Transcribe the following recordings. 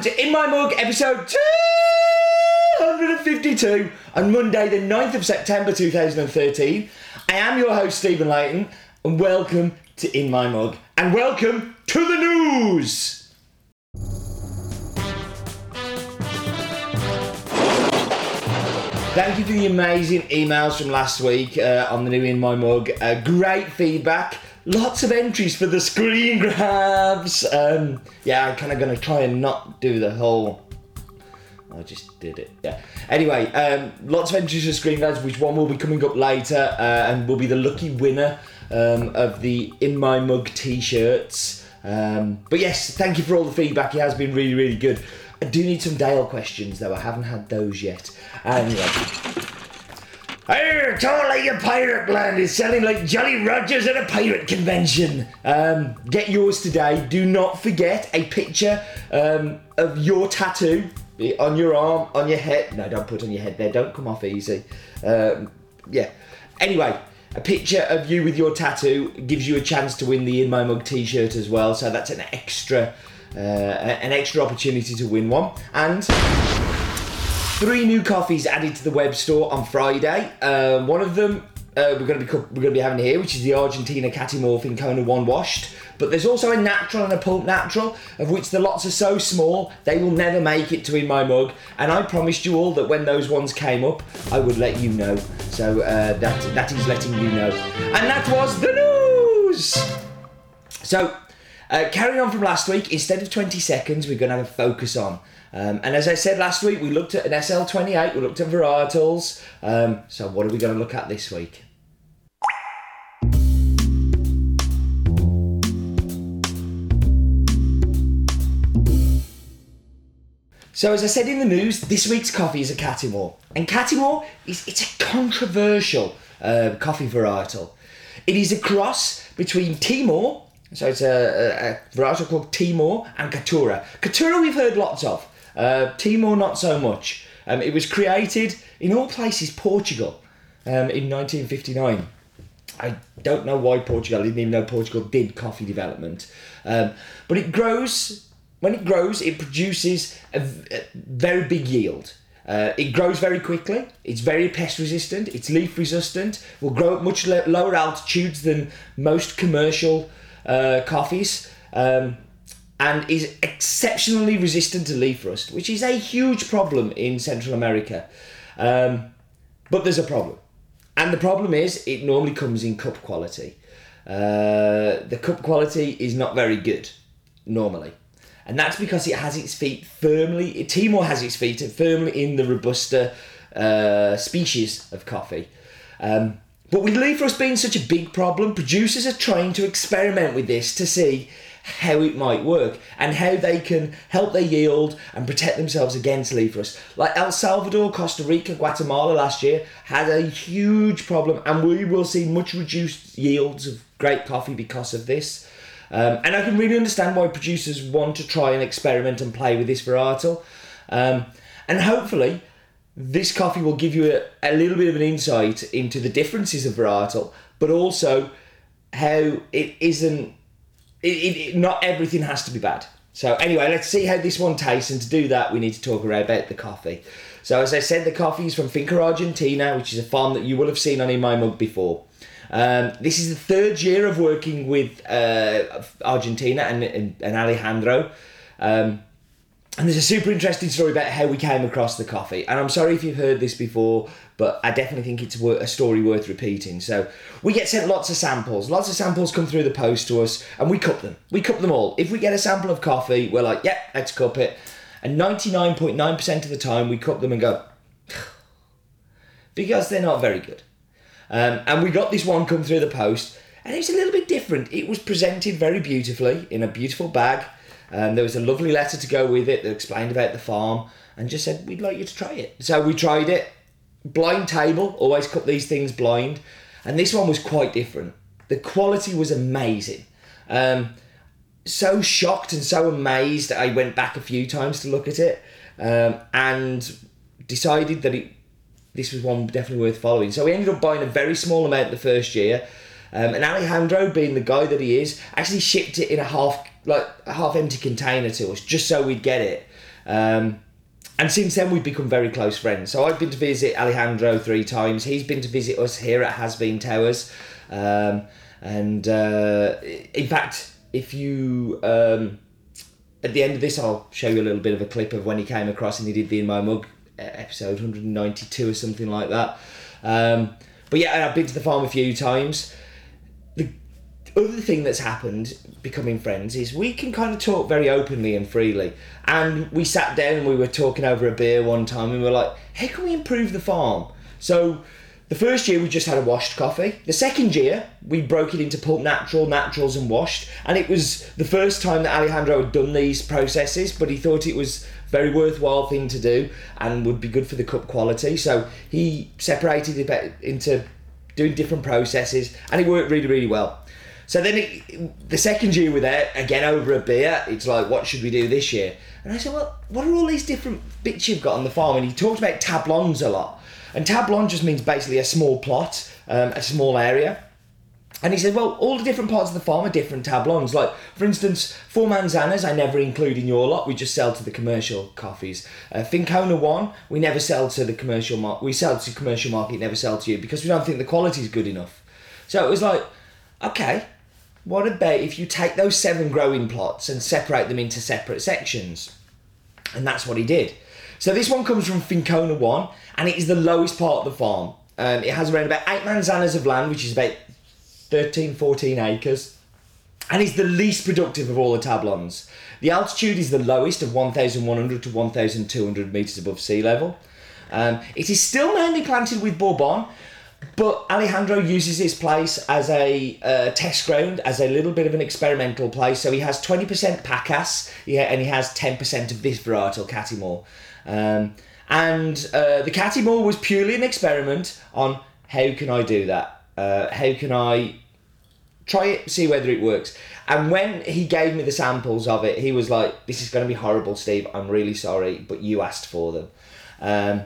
welcome to In My Mug episode 252 on Monday, the 9th of September 2013. I am your host, Stephen Leighton, and welcome to In My Mug. And welcome to the news! Thank you for the amazing emails from last week uh, on the new In My Mug. Uh, great feedback. Lots of entries for the screen grabs. Um, yeah, I'm kind of going to try and not do the whole. I just did it. Yeah. Anyway, um, lots of entries for screen grabs, which one will be coming up later uh, and will be the lucky winner um, of the In My Mug t shirts. Um, but yes, thank you for all the feedback. It has been really, really good. I do need some Dale questions though. I haven't had those yet. Anyway. Hey, tall like a pirate land is selling like Jolly Rogers at a pirate convention. Um, get yours today. Do not forget a picture um, of your tattoo on your arm, on your head. No, don't put on your head there. Don't come off easy. Um, yeah. Anyway, a picture of you with your tattoo gives you a chance to win the In My Mug T-shirt as well. So that's an extra, uh, an extra opportunity to win one. And three new coffees added to the web store on Friday. Um, one of them uh, we're going to be we're going to be having here, which is the Argentina Catimor Fincona One Washed. But there's also a natural and a pulp natural, of which the lots are so small they will never make it to in my mug. And I promised you all that when those ones came up, I would let you know. So uh, that that is letting you know. And that was the news. So. Uh, carrying on from last week, instead of 20 seconds, we're going to have a focus on. Um, and as I said last week, we looked at an SL28, we looked at varietals. Um, so, what are we going to look at this week? So as I said in the news, this week's coffee is a Catimor. And Catimor is it's a controversial uh, coffee varietal. It is a cross between Timor, so it's a, a, a varietal called Timor, and Caturra. Caturra we've heard lots of. Uh, Timor not so much. Um, it was created in all places Portugal um, in 1959. I don't know why Portugal. I didn't even know Portugal did coffee development. Um, but it grows when it grows, it produces a, very big yield. Uh, it grows very quickly. It's very pest resistant. It's leaf resistant. Will grow at much lo- lower altitudes than most commercial uh, coffees, um, and is exceptionally resistant to leaf rust, which is a huge problem in Central America. Um, but there's a problem, and the problem is it normally comes in cup quality. Uh, the cup quality is not very good normally and that's because it has its feet firmly. Timor has its feet firmly in the robusta uh, species of coffee. Um, but with leaf rust being such a big problem, producers are trying to experiment with this to see how it might work and how they can help their yield and protect themselves against leaf rust. Like El Salvador, Costa Rica, Guatemala last year had a huge problem, and we will see much reduced yields of great coffee because of this. Um, and I can really understand why producers want to try and experiment and play with this varietal. Um, and hopefully, this coffee will give you a, a little bit of an insight into the differences of varietal, but also how it isn't, it, it, not everything has to be bad. So, anyway, let's see how this one tastes. And to do that, we need to talk about the coffee. So, as I said, the coffee is from Finca Argentina, which is a farm that you will have seen on In My Mug before. Um, this is the third year of working with uh, Argentina and, and, and Alejandro. Um, and there's a super interesting story about how we came across the coffee. And I'm sorry if you've heard this before, but I definitely think it's a story worth repeating. So we get sent lots of samples. Lots of samples come through the post to us, and we cup them. We cup them all. If we get a sample of coffee, we're like, yeah, let's cup it. And 99.9% of the time, we cup them and go, because they're not very good. Um, and we got this one come through the post, and it was a little bit different. It was presented very beautifully in a beautiful bag. and there was a lovely letter to go with it that explained about the farm and just said, We'd like you to try it. So we tried it. Blind table, always cut these things blind. And this one was quite different. The quality was amazing. Um, so shocked and so amazed, I went back a few times to look at it um, and decided that it this was one definitely worth following. So we ended up buying a very small amount the first year. Um, and Alejandro, being the guy that he is, actually shipped it in a half like a half empty container to us just so we'd get it. Um, and since then, we've become very close friends. So I've been to visit Alejandro three times. He's been to visit us here at Has Bean Towers. Um, and uh, in fact, if you. Um, at the end of this, I'll show you a little bit of a clip of when he came across and he did the In My Mug uh, episode 192 or something like that. Um, but yeah, I've been to the farm a few times. The other thing that's happened becoming friends is we can kind of talk very openly and freely. And we sat down and we were talking over a beer one time and we were like, how can we improve the farm? So the first year we just had a washed coffee. The second year we broke it into pulp natural, naturals, and washed. And it was the first time that Alejandro had done these processes, but he thought it was very worthwhile thing to do and would be good for the cup quality. So he separated it into doing different processes, and it worked really, really well. So then it, the second year we're there again over a beer. It's like, what should we do this year? And I said, well, what are all these different bits you've got on the farm? And he talked about tablons a lot. And tablon just means basically a small plot, um, a small area. And he said, well, all the different parts of the farm are different tablons. Like, for instance, four manzanas I never include in your lot. We just sell to the commercial coffees. Uh, Fincona one we never sell to the commercial market. We sell to commercial market, never sell to you because we don't think the quality is good enough. So it was like, okay, what about if you take those seven growing plots and separate them into separate sections? And that's what he did. So this one comes from Fincona 1, and it is the lowest part of the farm. Um, it has around about 8 manzanas of land, which is about 13, 14 acres, and is the least productive of all the tablons. The altitude is the lowest of 1,100 to 1,200 metres above sea level. Um, it is still mainly planted with Bourbon, but Alejandro uses this place as a uh, test ground, as a little bit of an experimental place. So he has 20% Pacas, yeah, and he has 10% of this varietal Catimor. Um, and uh, the Catimor was purely an experiment on how can I do that? Uh, how can I try it, see whether it works? And when he gave me the samples of it, he was like, "This is going to be horrible, Steve. I'm really sorry, but you asked for them." Um,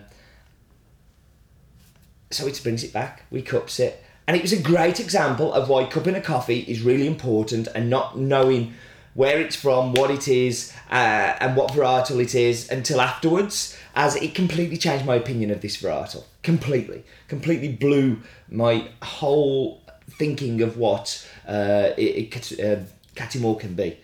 so he brings it back. We cups it, and it was a great example of why cupping a coffee is really important, and not knowing where it's from, what it is, uh, and what varietal it is until afterwards, as it completely changed my opinion of this varietal. Completely. Completely blew my whole thinking of what uh, it, it, uh, can be.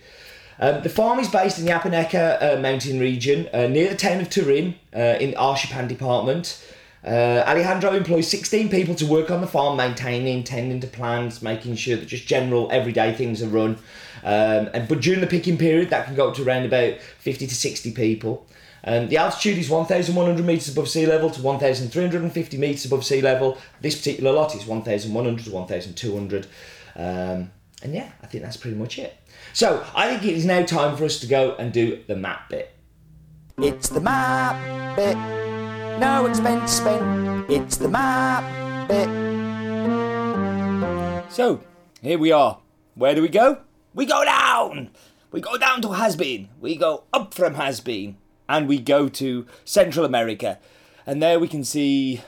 Um, the farm is based in the Apaneca uh, mountain region uh, near the town of Turin uh, in Ahuachapán department. Uh, Alejandro employs 16 people to work on the farm, maintaining, tending to plants, making sure that just general everyday things are run. Um, and but during the picking period, that can go up to around about 50 to 60 people. Um, the altitude is 1,100 metres above sea level to 1,350 metres above sea level. This particular lot is 1,100 to 1,200. Um, and yeah, I think that's pretty much it. So I think it is now time for us to go and do the map bit. It's the map bit no expense spent. It's the map. So, here we are. Where do we go? We go down! We go down to Has Bean. We go up from Has Bean. And we go to Central America. And there we can see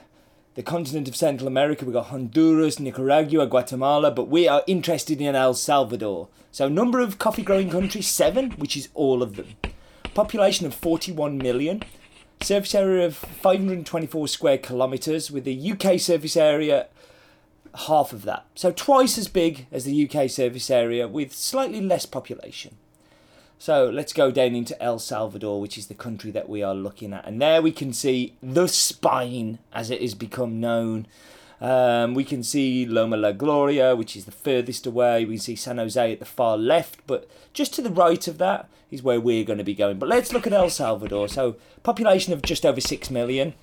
the continent of Central America. We've got Honduras, Nicaragua, Guatemala, but we are interested in El Salvador. So, number of coffee growing countries, seven, which is all of them. Population of 41 million. Surface area of 524 square kilometres, with the UK surface area half of that. So twice as big as the UK surface area with slightly less population. So let's go down into El Salvador, which is the country that we are looking at. And there we can see the spine, as it has become known. Um, we can see Loma La Gloria, which is the furthest away. We can see San Jose at the far left, but just to the right of that is where we're going to be going. But let's look at El Salvador. So, population of just over 6 million,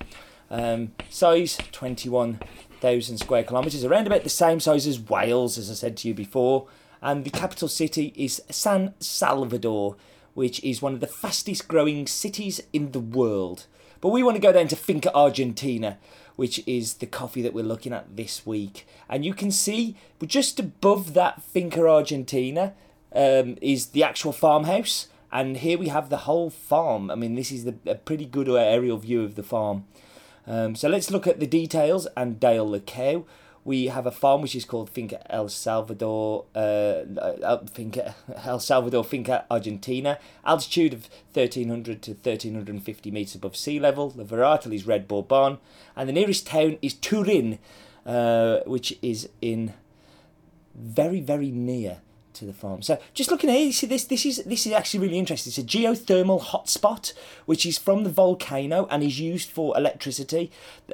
um, size 21,000 square kilometres, around about the same size as Wales, as I said to you before. And the capital city is San Salvador, which is one of the fastest growing cities in the world. But we want to go down to Finca Argentina, which is the coffee that we're looking at this week. And you can see just above that Finca Argentina um, is the actual farmhouse. And here we have the whole farm. I mean, this is the, a pretty good aerial view of the farm. Um, so let's look at the details and Dale the cow. We have a farm which is called Finca El Salvador, uh, uh, Finca El Salvador Finca Argentina, altitude of 1300 to 1350 meters above sea level. The varietal is Red Bourbon, and the nearest town is Turin, uh, which is in very very near to the farm. So just looking here, you see this this is this is actually really interesting. It's a geothermal hotspot which is from the volcano and is used for electricity.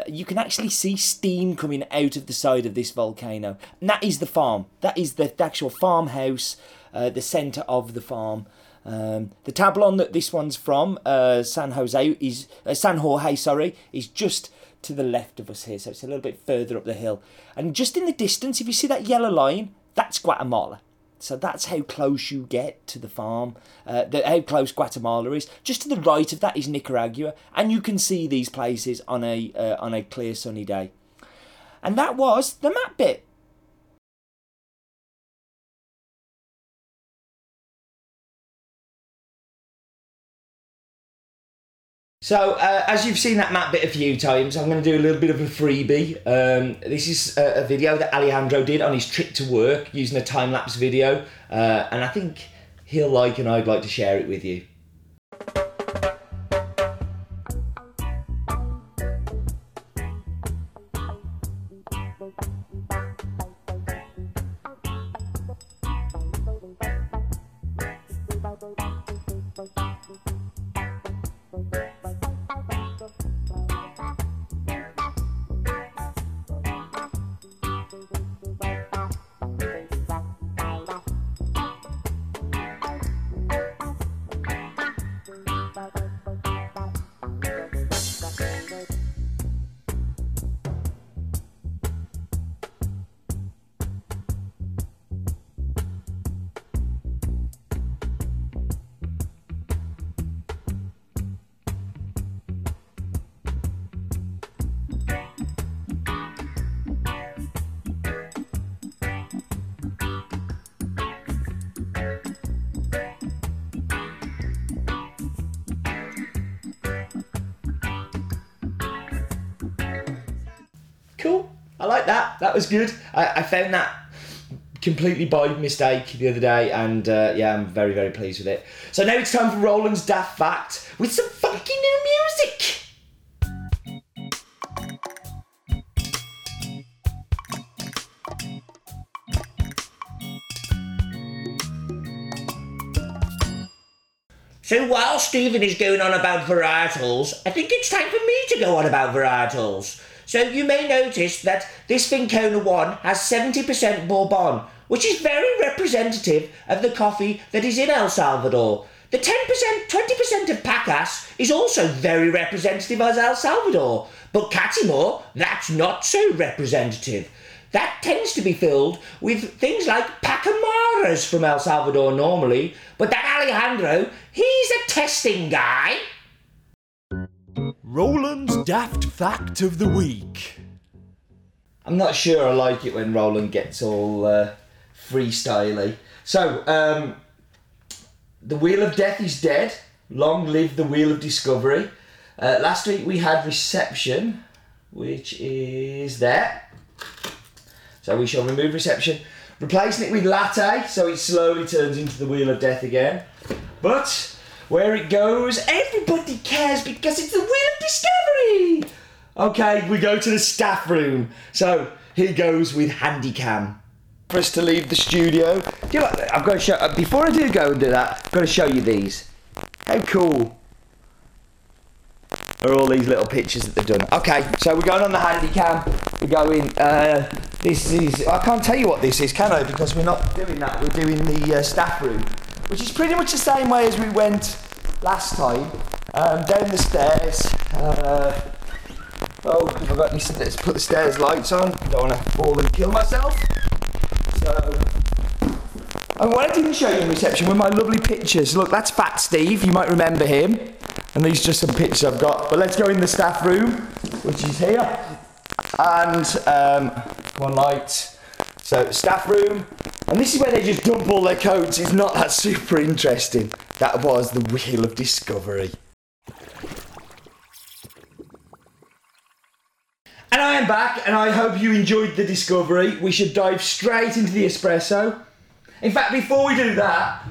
You can actually see steam coming out of the side of this volcano. And that is the farm. That is the, the actual farmhouse, uh, the centre of the farm. Um, the tablon that this one's from, uh, San Jose, is uh, San Jorge, sorry, is just to the left of us here, so it's a little bit further up the hill. And just in the distance, if you see that yellow line, that's Guatemala. So that's how close you get to the farm, uh, the, how close Guatemala is. Just to the right of that is Nicaragua, and you can see these places on a uh, on a clear sunny day. And that was the map bit. So, uh, as you've seen that map bit a few times, I'm going to do a little bit of a freebie. Um, this is a, a, video that Alejandro did on his trip to work using a time lapse video, uh, and I think he'll like and I'd like to share it with you. Cool. I like that. That was good. I, I found that completely by mistake the other day, and uh, yeah, I'm very, very pleased with it. So now it's time for Roland's Daft Fact with some funky new music. So while Stephen is going on about varietals, I think it's time for me to go on about varietals. So you may notice that this Vincona 1 has 70% Bourbon, which is very representative of the coffee that is in El Salvador. The 10%, 20% of Pacas is also very representative of El Salvador, but Catimor, that's not so representative. That tends to be filled with things like Pacamaras from El Salvador normally, but that Alejandro, he's a testing guy. Roland's Daft Fact of the Week. I'm not sure I like it when Roland gets all uh, freestyly. So, um, the Wheel of Death is dead. Long live the Wheel of Discovery. Uh, last week we had Reception, which is there. So we shall remove Reception, replacing it with Latte, so it slowly turns into the Wheel of Death again. But where it goes, everybody cares because it's the Wheel of Discovery. Okay, we go to the staff room. So here goes with Handycam. For us to leave the studio. Do you know what? I've got to show. uh, Before I do go and do that, I've got to show you these. How cool are all these little pictures that they've done? Okay, so we're going on the Handycam. We're going. Uh, this is. I can't tell you what this is, can I? Because we're not doing that. We're doing the uh, staff room, which is pretty much the same way as we went last time. Um, down the stairs. Uh, oh, have I got any? Let's put the stairs lights on. Don't want to fall and kill myself. So. And what I didn't show you in reception were my lovely pictures. Look, that's Fat Steve. You might remember him. And these are just some pictures I've got. But let's go in the staff room, which is here. And um, one light. So staff room. And this is where they just dump all their coats. It's not that super interesting. That was the Wheel of Discovery. And I am back, and I hope you enjoyed the discovery. We should dive straight into the espresso. In fact, before we do that,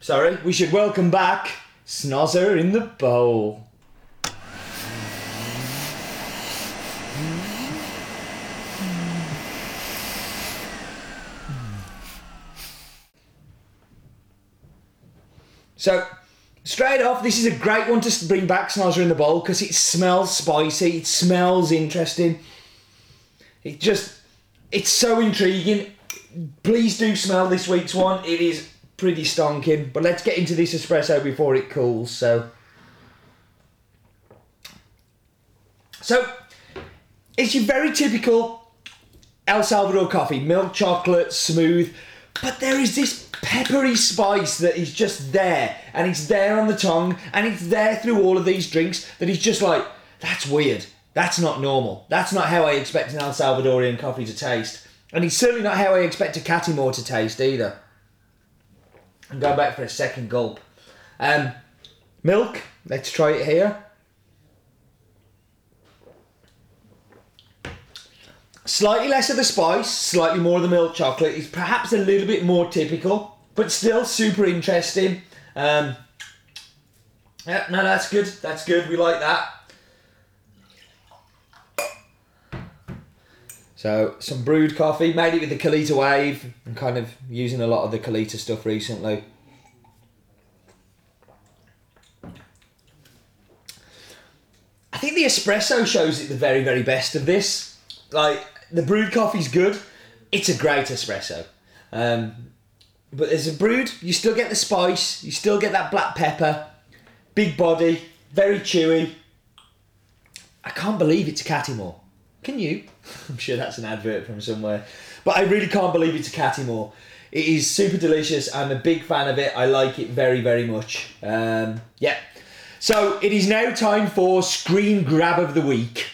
sorry, we should welcome back Snozzer in the bowl. So, straight off, this is a great one to bring back Snozzer in the bowl because it smells spicy, it smells interesting. It just, it's so intriguing. Please do smell this week's one. It is pretty stonking. But let's get into this espresso before it cools. So, so it's your very typical El Salvador coffee, milk chocolate, smooth. But there is this peppery spice that is just there, and it's there on the tongue, and it's there through all of these drinks. That is just like that's weird. That's not normal. That's not how I expect an El Salvadorian coffee to taste, and it's certainly not how I expect a Catimor to taste either. And go back for a second gulp. Um, milk. Let's try it here. Slightly less of the spice, slightly more of the milk chocolate. It's perhaps a little bit more typical, but still super interesting. Um, yeah, no, that's good. That's good. We like that. So some brewed coffee, made it with the Kalita Wave. I'm kind of using a lot of the Kalita stuff recently. I think the espresso shows it the very, very best of this. Like the brewed coffee's good. It's a great espresso. Um, but as a brewed, you still get the spice, you still get that black pepper, big body, very chewy. I can't believe it's a Catimor. Can you? I'm sure that's an advert from somewhere. But I really can't believe it's a Catimor. It is super delicious. I'm a big fan of it. I like it very, very much. Um, yeah. So it is now time for screen grab of the week.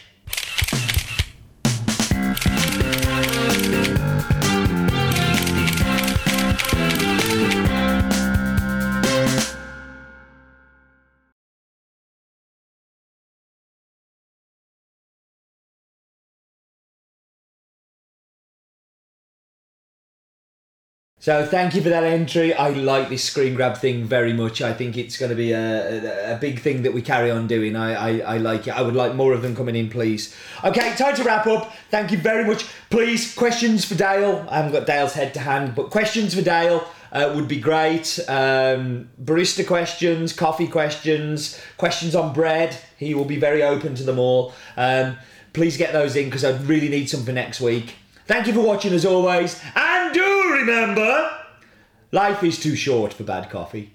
So thank you for that entry. I like this screen grab thing very much. I think it's going to be a, a, a big thing that we carry on doing. I, I, I like it. I would like more of them coming in, please. Okay, time to wrap up. Thank you very much. Please, questions for Dale. I haven't got Dale's head to hand, but questions for Dale uh, would be great. Um, barista questions, coffee questions, questions on bread. He will be very open to them all. Um, please get those in because I really need some for next week. Thank you for watching as always. And remember, life is too short for bad coffee.